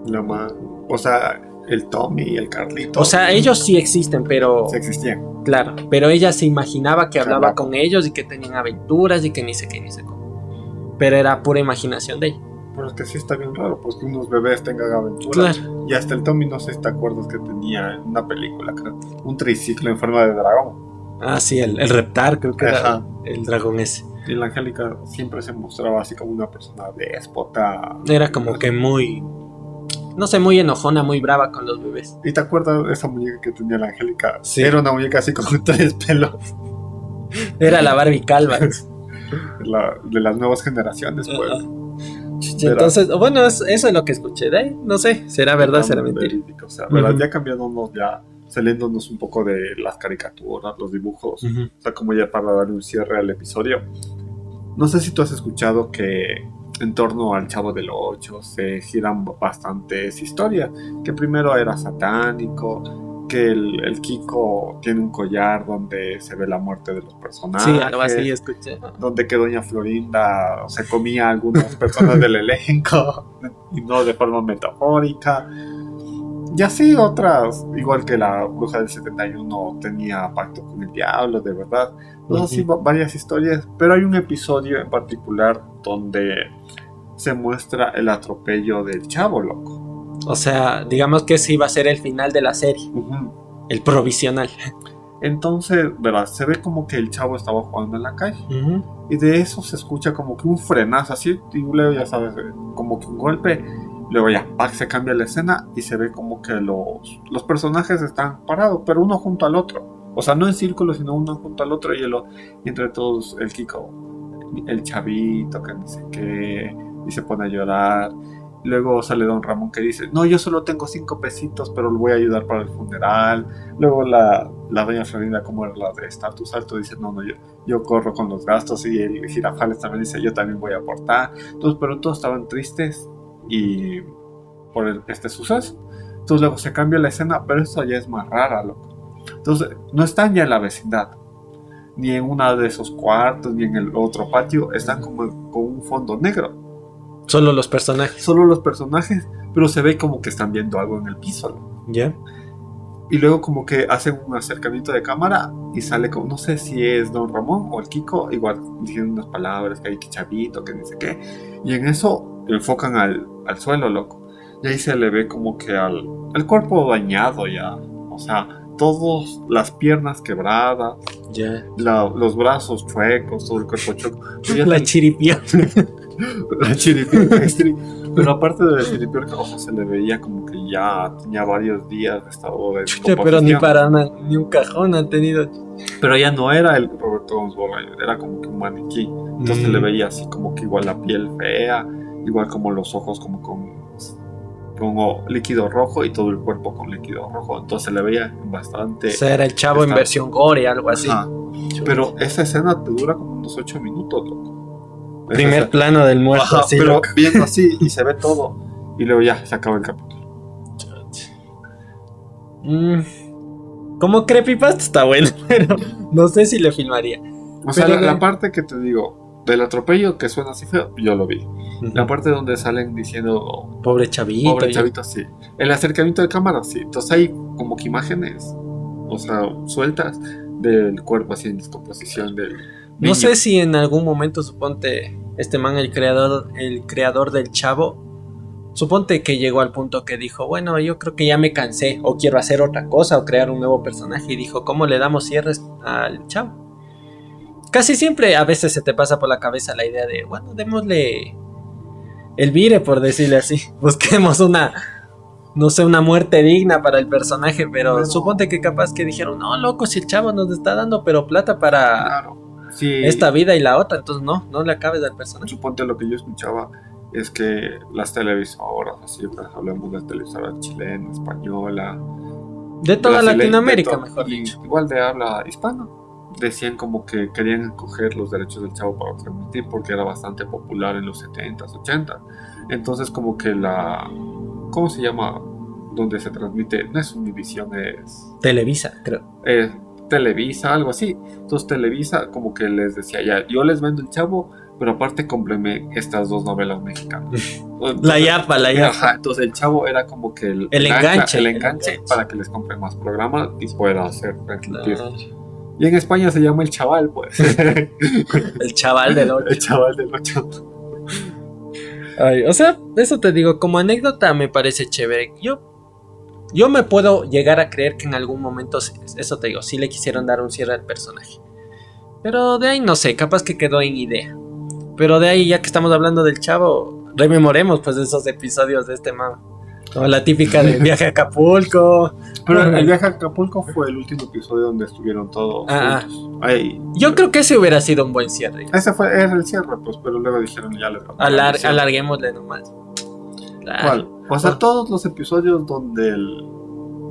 La ma- O sea, el Tommy y el Carlito. O sea, ellos sí existen, pero... Sí existían. Claro, pero ella se imaginaba que hablaba hablaba. con ellos y que tenían aventuras y que ni sé qué, ni sé cómo. Pero era pura imaginación de ella. Pero es que sí está bien raro, pues que unos bebés tengan aventuras. Claro. Y hasta el Tommy, no sé si te acuerdas que tenía en una película, creo, un triciclo en forma de dragón. Ah, sí, el, el reptar, creo que era Ajá. el dragón ese. Y la Angélica siempre se mostraba así como una persona déspota. Era como que muy. No sé, muy enojona, muy brava con los bebés. ¿Y te acuerdas de esa muñeca que tenía la Angélica? Sí. Era una muñeca así con tres pelos. Era la Barbie calva. la- de las nuevas generaciones, pues. Entonces, bueno, es- eso es lo que escuché de ahí. No sé, será verdad, será mentira. O sea, ¿verdad? Ujú. ya cambiándonos, ya saliéndonos un poco de las caricaturas, los dibujos. O sea, como ya para darle un cierre al episodio. No sé si tú has escuchado que en torno al Chavo del Ocho se giran bastantes historias. Que primero era satánico, que el, el Kiko tiene un collar donde se ve la muerte de los personajes. Sí, algo así escuché. Donde que Doña Florinda se comía a algunas personas del elenco y no de forma metafórica. Y así otras, igual que la bruja del 71 tenía pacto con el diablo, de verdad. Entonces, así va- varias historias, pero hay un episodio en particular donde se muestra el atropello del chavo, loco. O sea, digamos que ese iba a ser el final de la serie, el provisional. Entonces, ¿verdad? Se ve como que el chavo estaba jugando en la calle. Y de eso se escucha como que un frenazo, así, y luego ya sabes, eh, como que un golpe. Luego ya, se cambia la escena y se ve como que los, los personajes están parados, pero uno junto al otro. O sea, no en círculo, sino uno junto al otro y, el, y entre todos el Kiko, el chavito, que sé qué, y se pone a llorar. Luego sale Don Ramón que dice, no, yo solo tengo cinco pesitos, pero lo voy a ayudar para el funeral. Luego la, la doña Florinda, como era la de estatus alto, dice, no, no, yo, yo corro con los gastos. Y el Girafales también dice, yo también voy a aportar. Entonces, pero todos estaban tristes y por el- este suceso. Entonces luego se cambia la escena, pero esto ya es más rara, loco. Entonces, no están ya en la vecindad, ni en uno de esos cuartos, ni en el otro patio, están como con un fondo negro. Solo los personajes. Solo los personajes, pero se ve como que están viendo algo en el piso. loco. ¿Ya? Y luego como que hacen un acercamiento de cámara y sale como, no sé si es Don Ramón o el Kiko, igual diciendo unas palabras, que hay que chavito, que no sé qué. Y en eso enfocan al, al suelo, loco. Y ahí se le ve como que al el cuerpo dañado ya. O sea, todas las piernas quebradas, Ya. la- los brazos chuecos, todo el cuerpo chueco. Ya La ten- chiripía. la chiripiorca, estri- Pero aparte de la chiripiorca, o sea, se le veía como que ya tenía varios días de estado de Chucha, pero ni para una- ni un cajón han tenido. Pero ya no era el Roberto Bolaños, era como que un maniquí. Entonces Mm. le veía así como que igual la piel fea, igual como los ojos como con, con líquido rojo y todo el cuerpo con líquido rojo. Entonces le veía bastante... O sea, era el chavo en versión gore, algo así. Ajá. Pero esa escena te dura como unos 8 minutos, loco. Esa Primer escena- plano del muerto, Ajá, así. pero loco. viendo así y se ve todo. Y luego ya se acaba el capítulo. Mm, Como creepypasta está bueno, pero no sé si le filmaría. O sea, Pero la, parte que te digo del atropello que suena así feo, yo lo vi. La parte donde salen diciendo Pobre chavito. Pobre chavito, sí. El acercamiento de cámara, sí. Entonces hay como que imágenes, o sea, sueltas del cuerpo así en descomposición del No sé si en algún momento, suponte, este man, el creador, el creador del chavo, suponte que llegó al punto que dijo, bueno, yo creo que ya me cansé, o quiero hacer otra cosa, o crear un nuevo personaje, y dijo, ¿cómo le damos cierres al chavo? Casi siempre a veces se te pasa por la cabeza la idea de, bueno, démosle el vire, por decirle así. Busquemos una, no sé, una muerte digna para el personaje, pero Bueno. suponte que capaz que dijeron, no, loco, si el chavo nos está dando, pero plata para Claro. Sí. esta vida y la otra, entonces no, no le acabes al personaje. Suponte lo que yo escuchaba es que las televisoras, así, pues, hablamos de televisora chilena, española, De toda Latinoamérica, de to- mejor dicho. Igual de habla hispana. Decían como que querían coger los derechos del chavo para transmitir porque era bastante popular en los 70s, 80s. Entonces como que la... ¿Cómo se llama? donde se transmite, no es Univisión, es Televisa, creo. eh, Televisa, algo así. Entonces Televisa como que les decía, ya, yo les vendo el chavo, pero aparte cómpreme estas dos novelas mexicanas. La Entonces, yapa, la yapa. Ajá, entonces el chavo era como que el, El enganche, el el enganche enganche. para que les compren más programas y pueda hacer transmitir. Claro. Y en España se llama el chaval, pues. El chaval del el chaval del 8. Ay, o sea, eso te digo, como anécdota me parece chévere. Yo, yo me puedo llegar a creer que en algún momento, eso te digo, sí le quisieron dar un cierre al personaje. Pero de ahí no sé, capaz que quedó en idea. Pero de ahí, ya que estamos hablando del chavo, rememoremos pues esos episodios de este mama. La típica de viaje a Acapulco. Pero el viaje a Acapulco fue el último episodio donde estuvieron todos Ah, juntos. Ahí. Yo creo que ese hubiera sido un buen cierre. Ese fue era el cierre, pues, pero luego dijeron ya le Alar- alarguémosle nomás. Claro. ¿Cuál? O sea, Ah. todos los episodios donde el-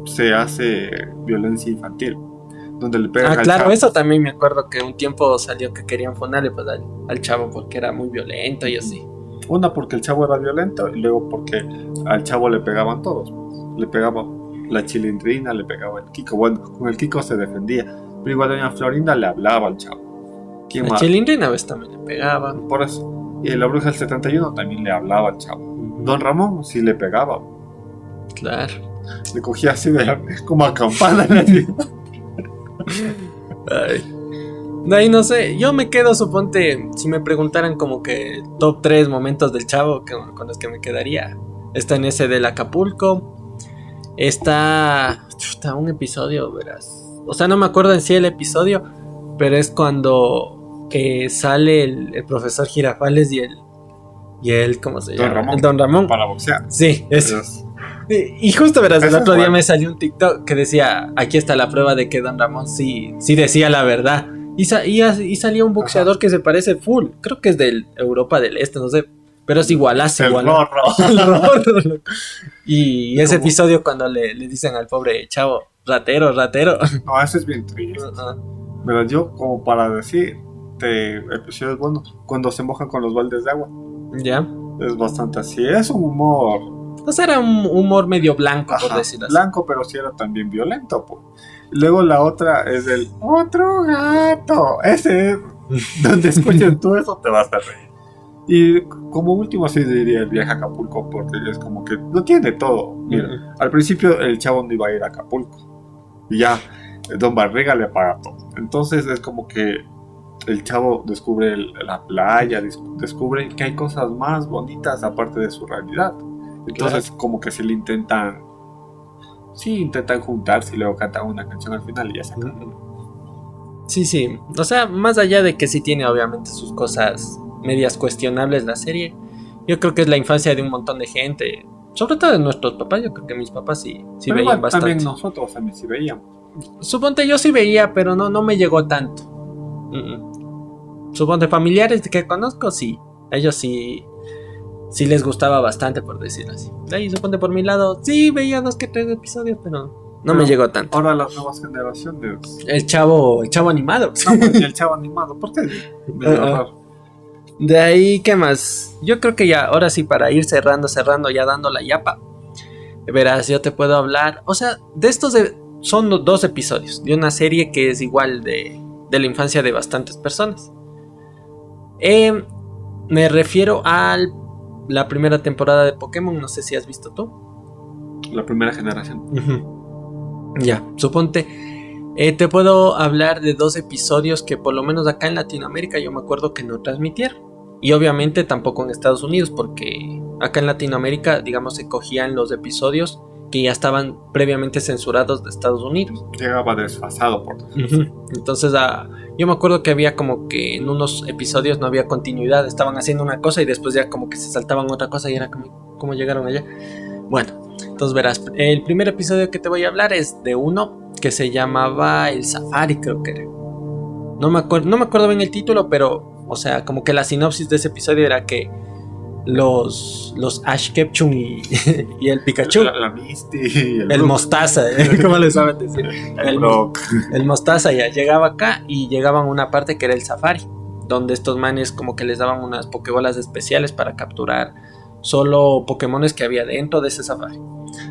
se hace violencia infantil. Donde le pegan Ah, al claro, chavo. eso también me acuerdo que un tiempo salió que querían funarle pues, al, al chavo porque era muy violento y así. Una porque el chavo era violento y luego porque al chavo le pegaban todos. Le pegaba la chilindrina, le pegaba el Kiko. Bueno, con el Kiko se defendía. Pero igual doña Florinda le hablaba al chavo. ¿Quién A más? Chilindrina a veces también le pegaba. Por eso. Y la bruja del 71 también le hablaba al chavo. Don Ramón sí le pegaba. Claro. Le cogía así de, como a campana. Ay. De ahí no sé, yo me quedo, suponte, si me preguntaran como que top 3 momentos del chavo que- con los que me quedaría. Está en ese del Acapulco. Está, chuta, un episodio, verás. O sea, no me acuerdo en sí el episodio, pero es cuando eh, sale el, el profesor Girafales y el, y el, ¿cómo se Don llama? Ramón. El Don Ramón. Para boxear. Sí, eso. Y justo verás, el otro día me salió un TikTok que decía, aquí está la prueba de que Don Ramón sí, sí decía la verdad. Y, sa- y, salía un boxeador que se parece full, creo que es del Europa del Este, no sé, pero es igualazo, igual. Y ese ¿Cómo? episodio cuando le, le dicen al pobre chavo, ratero, ratero. No, eso es bien triste. Ajá. Pero yo, como para decir, de episodios buenos, cuando se mojan con los baldes de agua. ya. Es bastante así. Es un humor O sea, era un humor medio blanco, por decirlo así. blanco, pero sí era también violento. Pues. Luego la otra es el otro gato. Ese es donde escuches tú eso, te vas a reír. Y como último, sí diría el viaje a Acapulco, porque es como que lo tiene todo. Mira, al principio el chavo no iba a ir a Acapulco. Y ya, Don Barriga le paga todo. Entonces es como que el chavo descubre el- la playa, des- descubre que hay cosas más bonitas aparte de su realidad. Entonces como que se le intentan... Sí, intentan juntarse y luego cantan una canción al final y ya se. Sí, sí. O sea, más allá de que sí tiene obviamente sus cosas medias cuestionables la serie, yo creo que es la infancia de un montón de gente. Sobre todo de nuestros papás, yo creo que mis papás sí, sí Pero veían igual bastante. también nosotros también sí veíamos. Suponte yo sí veía, pero no, no me llegó tanto. Mm, mm. Suponte familiares que conozco, sí. Ellos sí, sí les gustaba bastante, por decirlo así. De ahí, suponte por mi lado, sí veía dos que tres episodios, pero no me llegó tanto. Ahora las nuevas generaciones... El chavo, el chavo animado. No, pues, el chavo animado, ¿por qué? Ah, ah. De ahí, ¿qué más? Yo creo que ya, ahora sí, para ir cerrando, cerrando, ya dando la yapa. Verás, yo te puedo hablar. O sea, de estos de- son los dos episodios de una serie que es igual de, de la infancia de bastantes personas. Eh, me refiero a la primera temporada de Pokémon, no sé si has visto tú. La primera generación. Ya, suponte. eh, te puedo hablar de dos episodios que por lo menos acá en Latinoamérica yo me acuerdo que no transmitieron. Y obviamente tampoco en Estados Unidos, porque acá en Latinoamérica, digamos, se cogían los episodios que ya estaban previamente censurados de Estados Unidos. Llegaba desfasado, por decirlo así. Entonces, ah, yo me acuerdo que había como que en unos episodios no había continuidad, estaban haciendo una cosa y después ya como que se saltaban otra cosa y era como, ¿cómo llegaron allá? Bueno, entonces verás, el primer episodio que te voy a hablar es de uno que se llamaba El Safari, creo que era. No me, acuerdo, no me acuerdo bien el título, pero, o sea, como que la sinopsis de ese episodio era que los, los Ash Ketchum y, y el Pikachu, La, la Misty, el, el mostaza, ¿eh? ¿cómo le saben decir? el el mostaza ya llegaba acá y llegaban a una parte que era el safari, donde estos manes como que les daban unas pokebolas especiales para capturar solo Pokémones que había dentro de ese safari.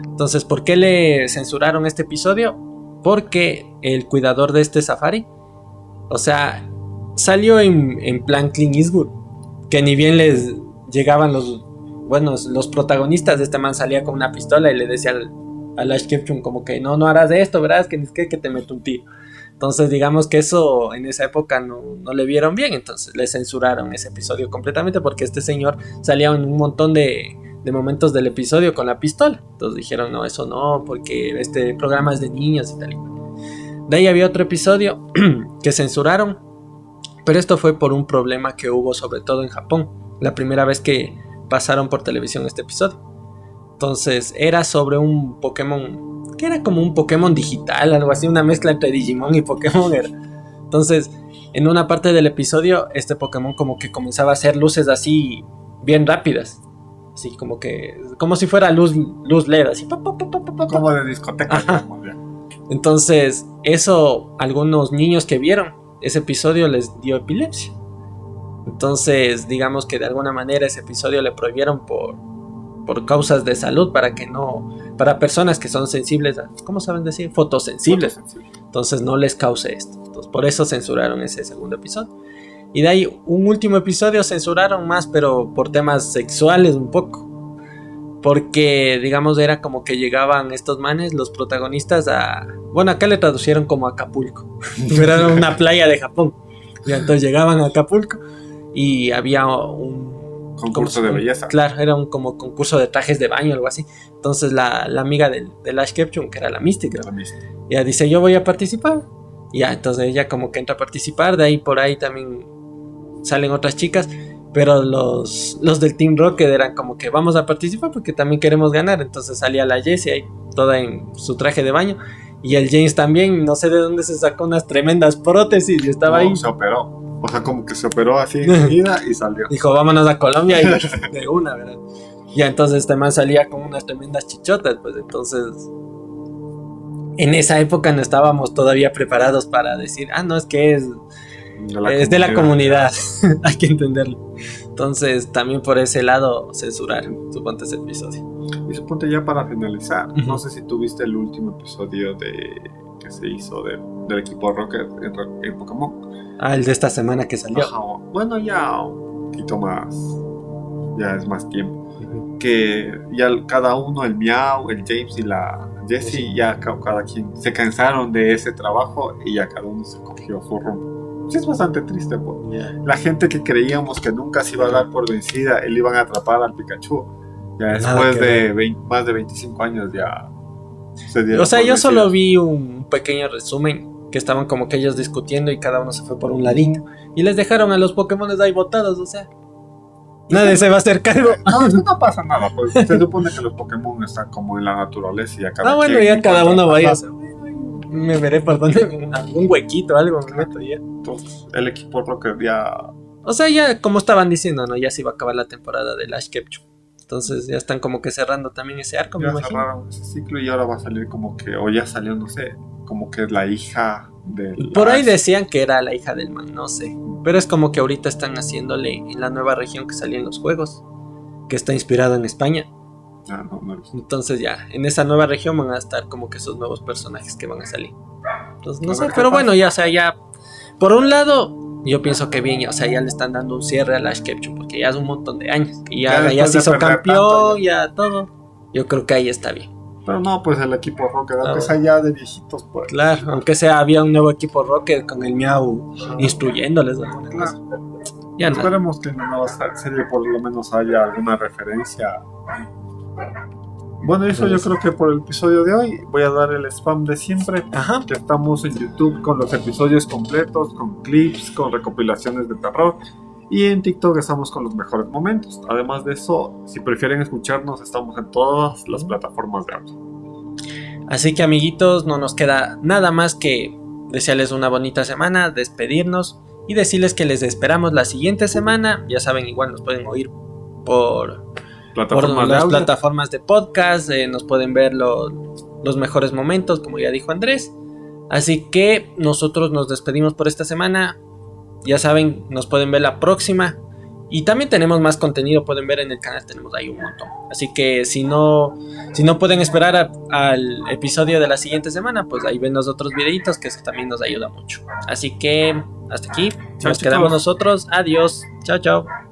Entonces, ¿por qué le censuraron este episodio? Porque el cuidador de este safari, o sea, salió en, en plan Clint Eastwood, que ni bien les llegaban los, bueno, los protagonistas de este man salía con una pistola y le decía al, al Ash como que no, no harás de esto, verás que, que, que te meto un tiro. Entonces, digamos que eso en esa época no, no, le vieron bien, entonces le censuraron ese episodio completamente porque este señor salía en un montón de, de momentos del episodio con la pistola. Entonces dijeron, no, eso no, porque este programa es de niños y tal. De ahí había otro episodio que censuraron, pero esto fue por un problema que hubo sobre todo en Japón, la primera vez que pasaron por televisión este episodio. Entonces era sobre un Pokémon que era como un Pokémon digital, algo así, una mezcla entre Digimon y Pokémon era. Entonces, en una parte del episodio, este Pokémon como que comenzaba a hacer luces así bien rápidas. Así como que, como si fuera luz, luz LED, así. Pa, pa, pa, como de discoteca. Entonces, eso, algunos niños que vieron ese episodio les dio epilepsia. Entonces, digamos que de alguna manera ese episodio le prohibieron por, por causas de salud para que no para personas que son sensibles a, ¿cómo saben decir? Fotosensibles. Fotosensible. Entonces no les cause esto. Entonces, por eso censuraron ese segundo episodio. Y de ahí un último episodio censuraron más, pero por temas sexuales un poco. Porque, digamos, era como que llegaban estos manes, los protagonistas, a... Bueno, acá le traducieron como Acapulco. era una playa de Japón. Y entonces llegaban a Acapulco y había un concurso de belleza. Claro, era un como concurso de trajes de baño, algo así. Entonces la, la amiga del, del Ash Ketchum, que era la mística, La mística. ya dice, yo voy a participar. Y ya, entonces ella como que entra a participar, de ahí por ahí también salen otras chicas, pero los, los del Team Rocket eran como que vamos a participar porque también queremos ganar. Entonces salía la Jessie ahí, toda en su traje de baño. Y el James también, no sé de dónde se sacó unas tremendas prótesis y estaba No, ahí. Se operó. O sea, como que se operó así enseguida y salió. Dijo, vámonos a Colombia y de una, ¿verdad? Ya entonces este man salía con unas tremendas chichotas, pues entonces en esa época no estábamos todavía preparados para decir, ah, no, es que es, De es de la comunidad, hay que entenderlo. Entonces también por ese lado censurar, suponte ese episodio. Y suponte ya para finalizar, no sé si tuviste el último episodio de que se hizo de- del equipo Rocket en, Pokémon. Ah, el de esta semana que salió. Ajá, bueno, ya un poquito más, ya es más tiempo. Que ya cada uno, el Miau, el James y la Jessie, ya ca- cada quien se cansaron de ese trabajo y ya cada uno se cogió su rumbo. Sí, es bastante triste, pues. Ya. La gente que creíamos que nunca se iba a dar por vencida le iban a atrapar al Pikachu, ya después de ver. 20 más de 25 años ya se O sea, yo solo vi un pequeño resumen que estaban como que ellos discutiendo y cada uno se fue por un ladito. Y les dejaron a los Pokémon ahí botados, o sea. Nadie se va a hacer cargo. No, eso no pasa nada, pues se supone que los Pokémon están como en la naturaleza y ya cada Ah, bueno, ya cada uno vaya. Ajá. Me veré por donde algún huequito, algo me meto ya. Entonces, el equipo Rocket ya O sea, ya como estaban diciendo, ¿no? Ya se iba a acabar la temporada de Ash Ketchum. Entonces ya están como que cerrando también ese arco, me ya imagino. cerraron ese ciclo y ahora va a salir como que, o ya salió, no sé, como que es la hija del. Por ahí decían que era la hija del man, no sé. Pero es como que ahorita están haciéndole en la nueva región que salió en los juegos, que está inspirado en España. Ah, no, no. Entonces ya, en esa nueva región van a estar como que esos nuevos personajes que van a salir. Entonces no A sé, pero pasa. bueno, ya, o sea, ya. Por un lado, yo pienso que bien, ya, o sea, ya le están dando un cierre a Ash Ketchum, porque ya es un montón de años. Y Ya ya, ya, se hizo campeón, tanto, ya todo. Yo creo que ahí está bien. Pero no, pues el equipo Rocket, aunque sea ya de viejitos, pues. Claro, aunque sea, había un nuevo equipo Rocket con el Miau instruyéndoles o alguna cosa. Claro. Ya no. Esperemos que en la nueva serie por lo menos haya alguna referencia. Bueno, eso yo creo que por el episodio de hoy voy a dar el spam de siempre. Ajá. que estamos en YouTube con los episodios completos, con clips, con recopilaciones de terror. Y en TikTok estamos con los mejores momentos. Además de eso, si prefieren escucharnos, estamos en todas las plataformas de audio. Así que amiguitos, no nos queda nada más que desearles una bonita semana, despedirnos y decirles que les esperamos la siguiente semana. Ya saben, igual nos pueden oír por, por Plataformas de las audio. plataformas de podcast, eh, nos pueden ver lo- los mejores momentos, como ya dijo Andrés. Así que nosotros nos despedimos por esta semana. Ya saben, nos pueden ver la próxima. Y también tenemos más contenido, pueden ver en el canal, tenemos ahí un montón. Así que si no, si no pueden esperar al episodio de la siguiente semana, pues ahí ven los otros videitos, que eso también nos ayuda mucho. Así que hasta aquí, nos quedamos nosotros. Adiós. Chao, chao.